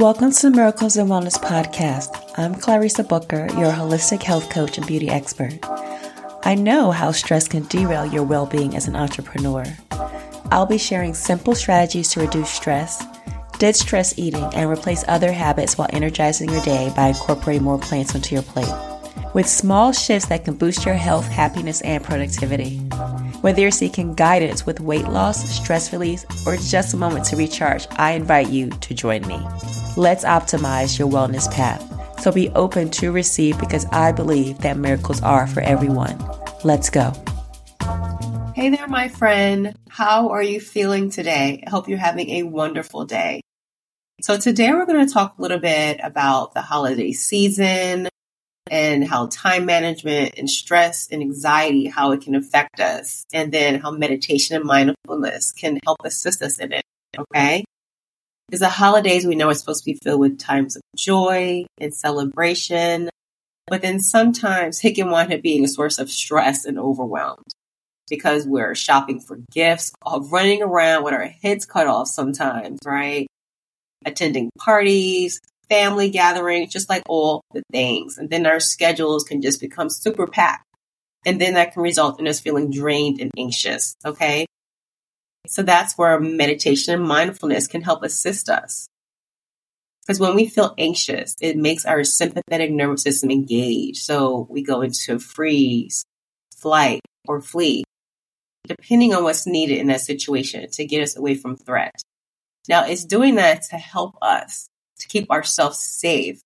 Welcome to the Miracles and Wellness Podcast. I'm Clarissa Booker, your holistic health coach and beauty expert. I know how stress can derail your well being as an entrepreneur. I'll be sharing simple strategies to reduce stress, ditch stress eating, and replace other habits while energizing your day by incorporating more plants onto your plate. With small shifts that can boost your health, happiness, and productivity. Whether you're seeking guidance with weight loss, stress release, or just a moment to recharge, I invite you to join me. Let's optimize your wellness path. So be open to receive because I believe that miracles are for everyone. Let's go. Hey there, my friend. How are you feeling today? I hope you're having a wonderful day. So today we're going to talk a little bit about the holiday season and how time management and stress and anxiety, how it can affect us, and then how meditation and mindfulness can help assist us in it. Okay. Because the holidays we know are supposed to be filled with times of joy and celebration, but then sometimes it can wind up being a source of stress and overwhelmed because we're shopping for gifts, running around with our heads cut off sometimes, right? Attending parties, family gatherings, just like all the things. And then our schedules can just become super packed. And then that can result in us feeling drained and anxious. Okay. So that's where meditation and mindfulness can help assist us. Because when we feel anxious, it makes our sympathetic nervous system engage. So we go into freeze, flight, or flee, depending on what's needed in that situation to get us away from threat. Now, it's doing that to help us to keep ourselves safe,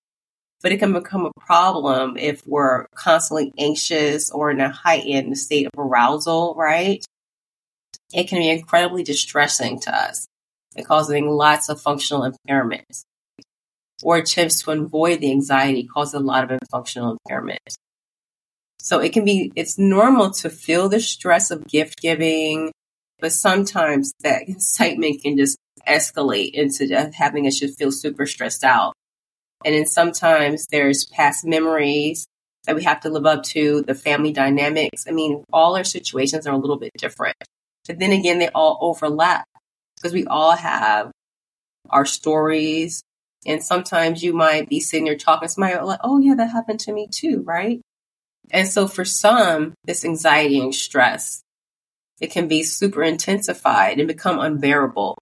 but it can become a problem if we're constantly anxious or in a heightened state of arousal, right? It can be incredibly distressing to us and causing lots of functional impairments. Or attempts to avoid the anxiety cause a lot of functional impairment. So it can be, it's normal to feel the stress of gift giving, but sometimes that excitement can just escalate into having us just feel super stressed out. And then sometimes there's past memories that we have to live up to, the family dynamics. I mean, all our situations are a little bit different. But then again, they all overlap because we all have our stories. And sometimes you might be sitting there talking to somebody like, oh, yeah, that happened to me too, right? And so for some, this anxiety and stress, it can be super intensified and become unbearable.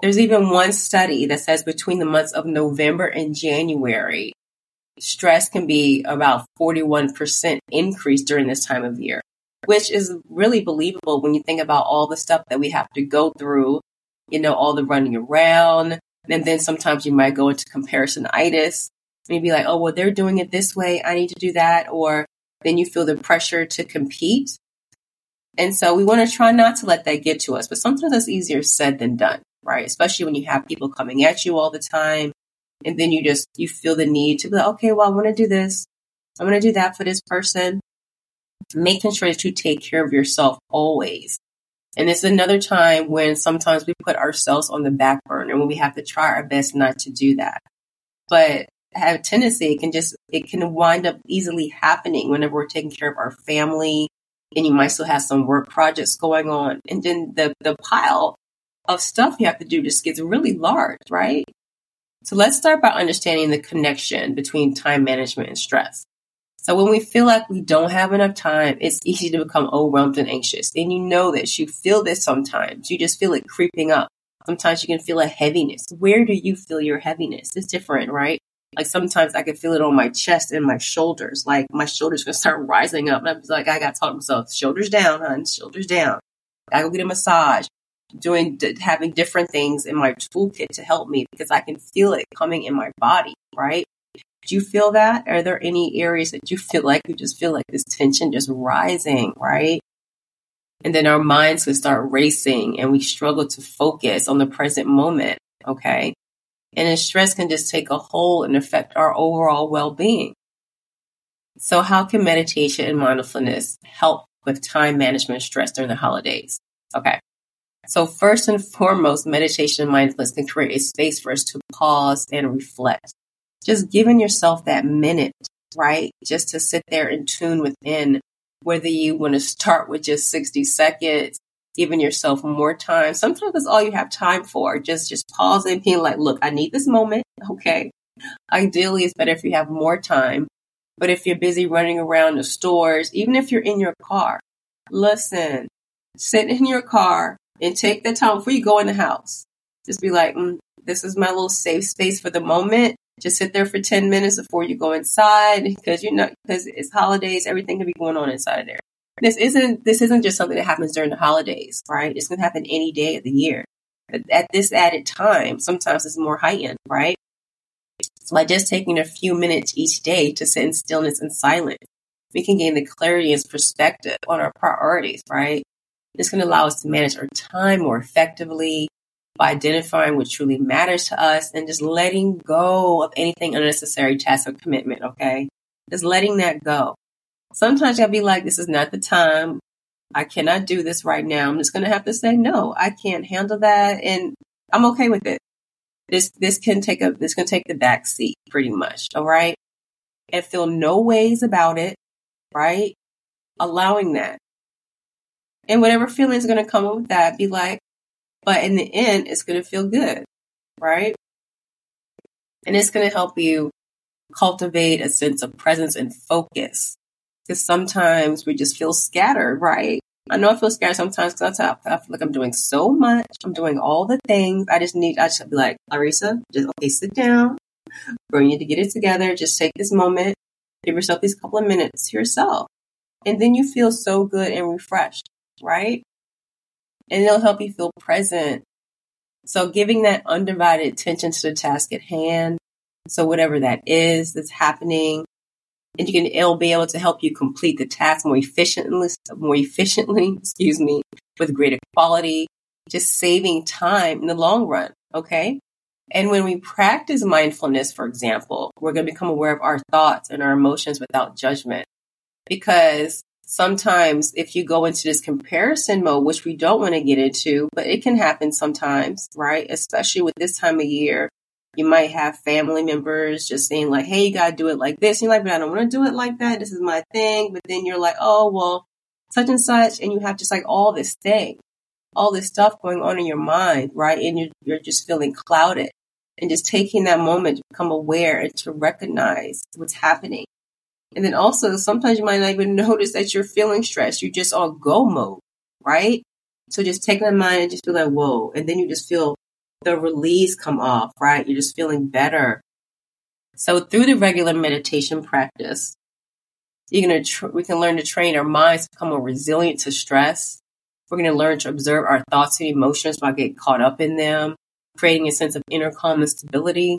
There's even one study that says between the months of November and January, stress can be about 41% increase during this time of year which is really believable when you think about all the stuff that we have to go through, you know, all the running around. And then sometimes you might go into comparisonitis and you'd be like, oh, well, they're doing it this way. I need to do that. Or then you feel the pressure to compete. And so we want to try not to let that get to us, but sometimes that's easier said than done, right? Especially when you have people coming at you all the time. And then you just, you feel the need to be like, okay, well, I want to do this. I'm going to do that for this person making sure that you take care of yourself always. And it's another time when sometimes we put ourselves on the back burner when we have to try our best not to do that. But have a tendency, it can just, it can wind up easily happening whenever we're taking care of our family and you might still have some work projects going on. And then the, the pile of stuff you have to do just gets really large, right? So let's start by understanding the connection between time management and stress. So when we feel like we don't have enough time, it's easy to become overwhelmed and anxious. And you know this. You feel this sometimes. You just feel it creeping up. Sometimes you can feel a heaviness. Where do you feel your heaviness? It's different, right? Like sometimes I can feel it on my chest and my shoulders. Like my shoulders gonna start rising up. And I'm like, I talk to myself. Shoulders down, hon. Shoulders down. I go get a massage. Doing, having different things in my toolkit to help me because I can feel it coming in my body, right? Do you feel that? Are there any areas that you feel like you just feel like this tension just rising, right? And then our minds would start racing and we struggle to focus on the present moment. Okay. And then stress can just take a hold and affect our overall well being. So, how can meditation and mindfulness help with time management stress during the holidays? Okay. So, first and foremost, meditation and mindfulness can create a space for us to pause and reflect just giving yourself that minute, right? Just to sit there and tune within, whether you want to start with just 60 seconds giving yourself more time. Sometimes that's all you have time for. Just just pause and being like, look, I need this moment. Okay. Ideally, it's better if you have more time. But if you're busy running around the stores, even if you're in your car, listen, sit in your car and take the time before you go in the house. Just be like, mm, this is my little safe space for the moment. Just sit there for 10 minutes before you go inside because you know, because it's holidays, everything can be going on inside of there. This isn't, this isn't just something that happens during the holidays, right? It's going to happen any day of the year. But at this added time, sometimes it's more heightened, right? So by just taking a few minutes each day to sit in stillness and silence, we can gain the clarity and perspective on our priorities, right? This can allow us to manage our time more effectively by identifying what truly matters to us and just letting go of anything unnecessary task or commitment, okay? Just letting that go. Sometimes I'll be like, this is not the time. I cannot do this right now. I'm just going to have to say, no, I can't handle that. And I'm okay with it. This, this can take a, this can take the back seat pretty much. All right. And feel no ways about it. Right. Allowing that. And whatever feelings are going to come up with that, be like, but in the end, it's going to feel good. Right. And it's going to help you cultivate a sense of presence and focus. Because sometimes we just feel scattered, right? I know I feel scared sometimes because I, I feel like I'm doing so much. I'm doing all the things. I just need, I just be like, Clarissa, just okay, sit down. You need to get it together. Just take this moment. Give yourself these couple of minutes to yourself. And then you feel so good and refreshed, right? And it'll help you feel present. So giving that undivided attention to the task at hand. So whatever that is that's happening, and you can it'll be able to help you complete the task more efficiently more efficiently excuse me with greater quality just saving time in the long run okay and when we practice mindfulness for example we're going to become aware of our thoughts and our emotions without judgment because sometimes if you go into this comparison mode which we don't want to get into but it can happen sometimes right especially with this time of year you might have family members just saying like, Hey, you gotta do it like this. And you're like, but I don't want to do it like that. This is my thing. But then you're like, Oh, well, such and such. And you have just like all this thing, all this stuff going on in your mind, right? And you're, you're just feeling clouded and just taking that moment to become aware and to recognize what's happening. And then also sometimes you might not even notice that you're feeling stressed. You're just on go mode, right? So just take that mind and just feel like, whoa. And then you just feel the release come off, right? You're just feeling better. So through the regular meditation practice, you're gonna tr- we can learn to train our minds to become more resilient to stress. We're gonna learn to observe our thoughts and emotions without getting caught up in them, creating a sense of inner calm and stability.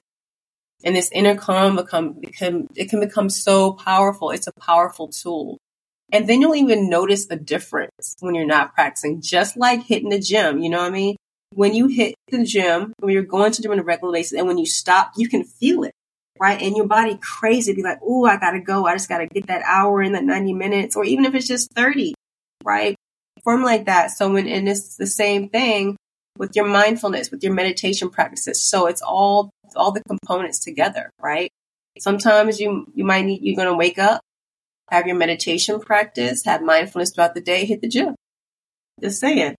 And this inner calm become, become it can become so powerful. It's a powerful tool. And then you'll even notice a difference when you're not practicing, just like hitting the gym. You know what I mean? when you hit the gym, when you're going to the gym on a regular basis, and when you stop, you can feel it, right? And your body crazy, be like, oh, I gotta go. I just gotta get that hour in that 90 minutes, or even if it's just 30, right? Form like that. So when, and it's the same thing with your mindfulness, with your meditation practices. So it's all, all the components together, right? Sometimes you, you might need, you're going to wake up, have your meditation practice, have mindfulness throughout the day, hit the gym. Just saying.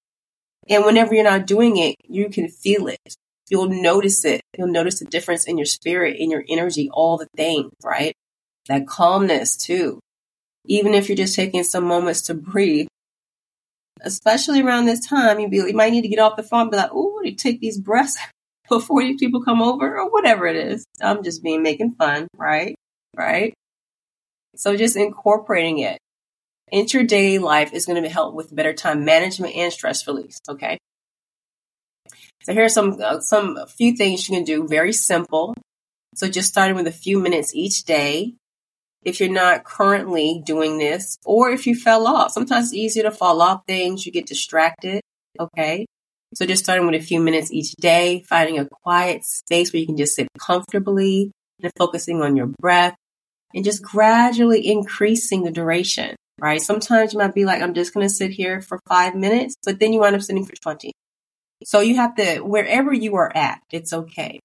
And whenever you're not doing it, you can feel it. You'll notice it. You'll notice the difference in your spirit, in your energy, all the things, right? That calmness too. Even if you're just taking some moments to breathe, especially around this time, you, be, you might need to get off the phone be like, oh, you take these breaths before these people come over or whatever it is. I'm just being making fun, right? Right? So just incorporating it into your daily life is going to help with better time management and stress release. Okay. So here are some, uh, some, few things you can do. Very simple. So just starting with a few minutes each day. If you're not currently doing this, or if you fell off, sometimes it's easier to fall off things. You get distracted. Okay. So just starting with a few minutes each day, finding a quiet space where you can just sit comfortably and focusing on your breath and just gradually increasing the duration right? Sometimes you might be like, I'm just going to sit here for five minutes, but then you wind up sitting for 20. So you have to, wherever you are at, it's okay.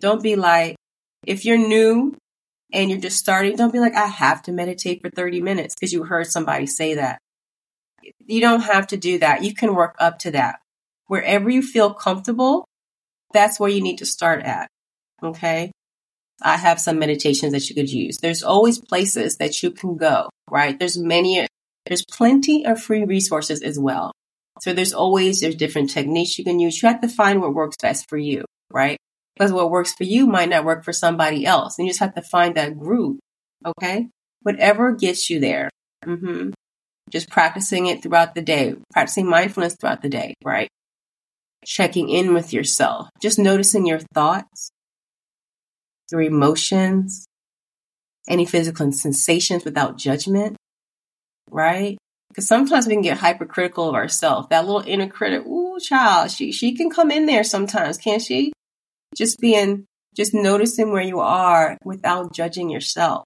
Don't be like, if you're new and you're just starting, don't be like, I have to meditate for 30 minutes because you heard somebody say that. You don't have to do that. You can work up to that. Wherever you feel comfortable, that's where you need to start at. Okay. I have some meditations that you could use. There's always places that you can go, right? There's many, there's plenty of free resources as well. So there's always, there's different techniques you can use. You have to find what works best for you, right? Because what works for you might not work for somebody else. And you just have to find that group. Okay. Whatever gets you there. Mm-hmm. Just practicing it throughout the day, practicing mindfulness throughout the day, right? Checking in with yourself, just noticing your thoughts, your emotions, any physical sensations without judgment, right? Because sometimes we can get hypercritical of ourselves. That little inner critic, ooh, child, she she can come in there sometimes, can't she? Just being, just noticing where you are without judging yourself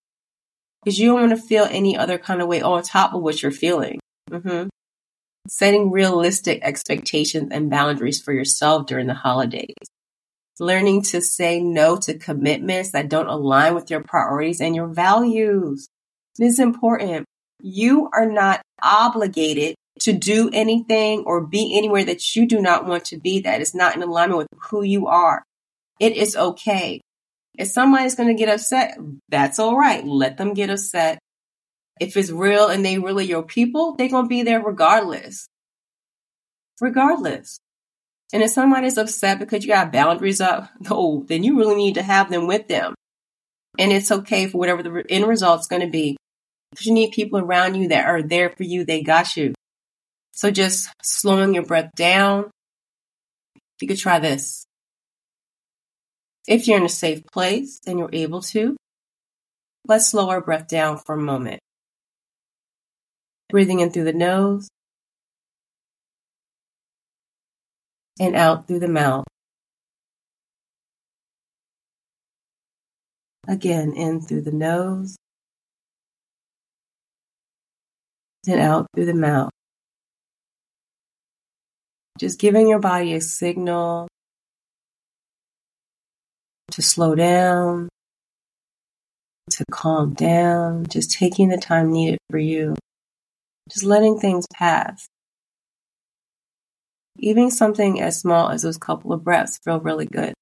because you don't want to feel any other kind of way on top of what you're feeling. Mm-hmm. Setting realistic expectations and boundaries for yourself during the holidays. Learning to say no to commitments that don't align with your priorities and your values. This is important. You are not obligated to do anything or be anywhere that you do not want to be that is not in alignment with who you are. It is okay. If somebody's going to get upset, that's all right. Let them get upset. If it's real and they really your people, they're going to be there regardless. Regardless. And if somebody's upset because you got boundaries up, no, oh, then you really need to have them with them. And it's okay for whatever the end result's going to be. Because you need people around you that are there for you. They got you. So just slowing your breath down. You could try this. If you're in a safe place and you're able to, let's slow our breath down for a moment. Breathing in through the nose and out through the mouth. Again, in through the nose and out through the mouth. Just giving your body a signal to slow down, to calm down, just taking the time needed for you, just letting things pass. Even something as small as those couple of breaths feel really good.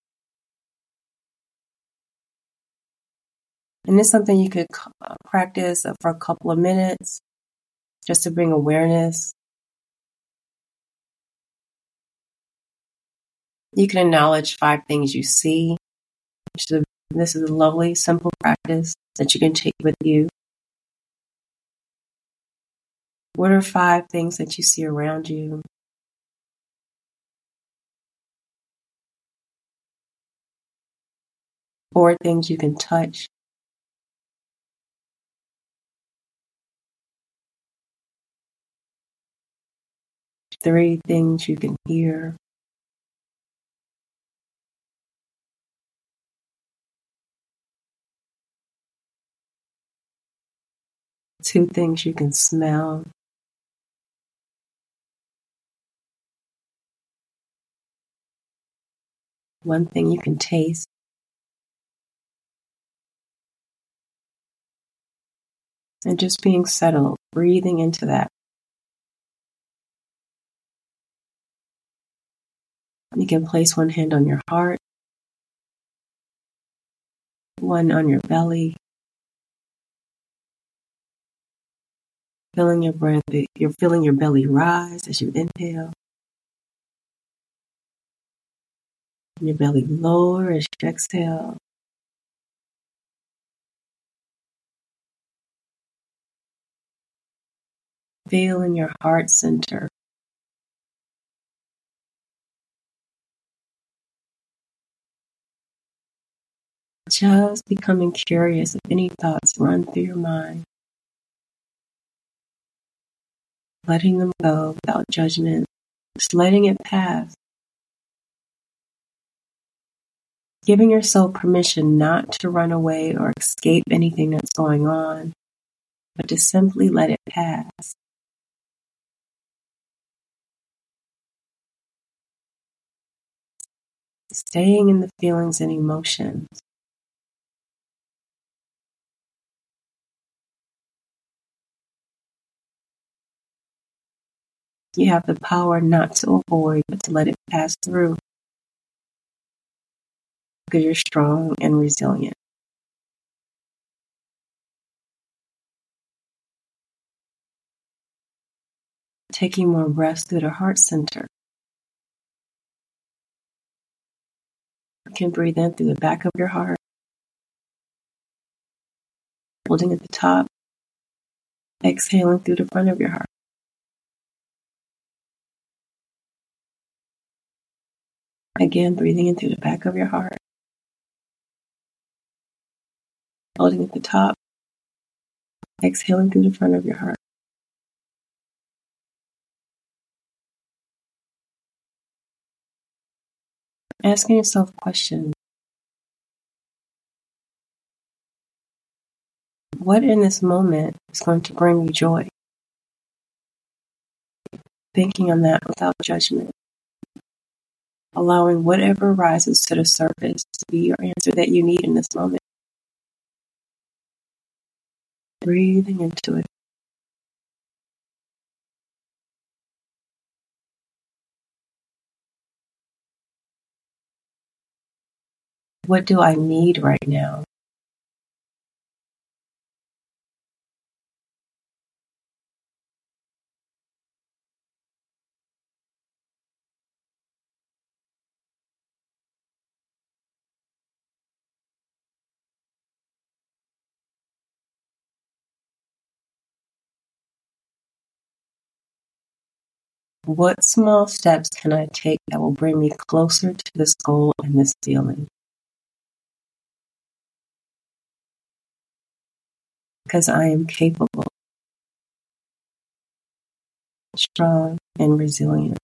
And it's something you could uh, practice for a couple of minutes just to bring awareness. You can acknowledge five things you see, this is a lovely, simple practice that you can take with you. What are five things that you see around you? Four things you can touch. Three things you can hear. Two things you can smell. One thing you can taste. And just being settled, breathing into that. You can place one hand on your heart, one on your belly, Feeling your breath, you're feeling your belly rise as you inhale. Your belly lower as you exhale. Feel in your heart center. Just becoming curious if any thoughts run through your mind. Letting them go without judgment, just letting it pass. Giving yourself permission not to run away or escape anything that's going on, but to simply let it pass. Staying in the feelings and emotions. You have the power not to avoid, but to let it pass through. Because you're strong and resilient. Taking more breaths through the heart center. You can breathe in through the back of your heart, holding at the top, exhaling through the front of your heart. Again, breathing in through the back of your heart, holding at the top, exhaling through the front of your heart. Asking yourself questions. What in this moment is going to bring you joy? Thinking on that without judgment. Allowing whatever rises to the surface to be your answer that you need in this moment. Breathing into it. What do I need right now? What small steps can I take that will bring me closer to this goal and this feeling? because I am capable, strong, and resilient.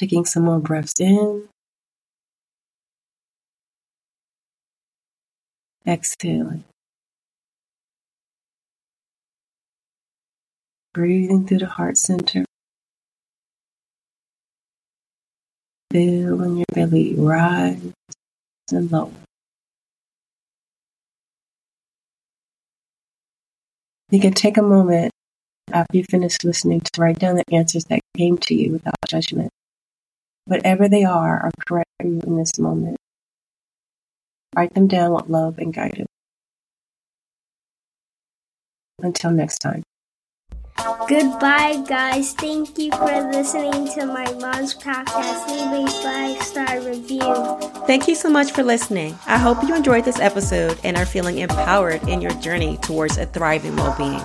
Taking some more breaths in. Exhaling. Breathing through the heart center. Feeling your belly rise and lower. You can take a moment after you finish listening to write down the answers that came to you without judgment. Whatever they are are correct for you in this moment. Write them down with love and guidance. Until next time. Goodbye, guys. Thank you for listening to my mom's podcast. Leave a five star review. Thank you so much for listening. I hope you enjoyed this episode and are feeling empowered in your journey towards a thriving well being.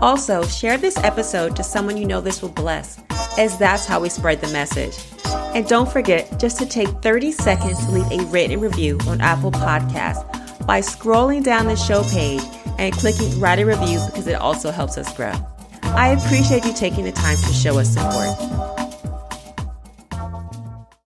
Also, share this episode to someone you know this will bless, as that's how we spread the message. And don't forget just to take 30 seconds to leave a written review on Apple Podcasts by scrolling down the show page and clicking write a review because it also helps us grow. I appreciate you taking the time to show us support.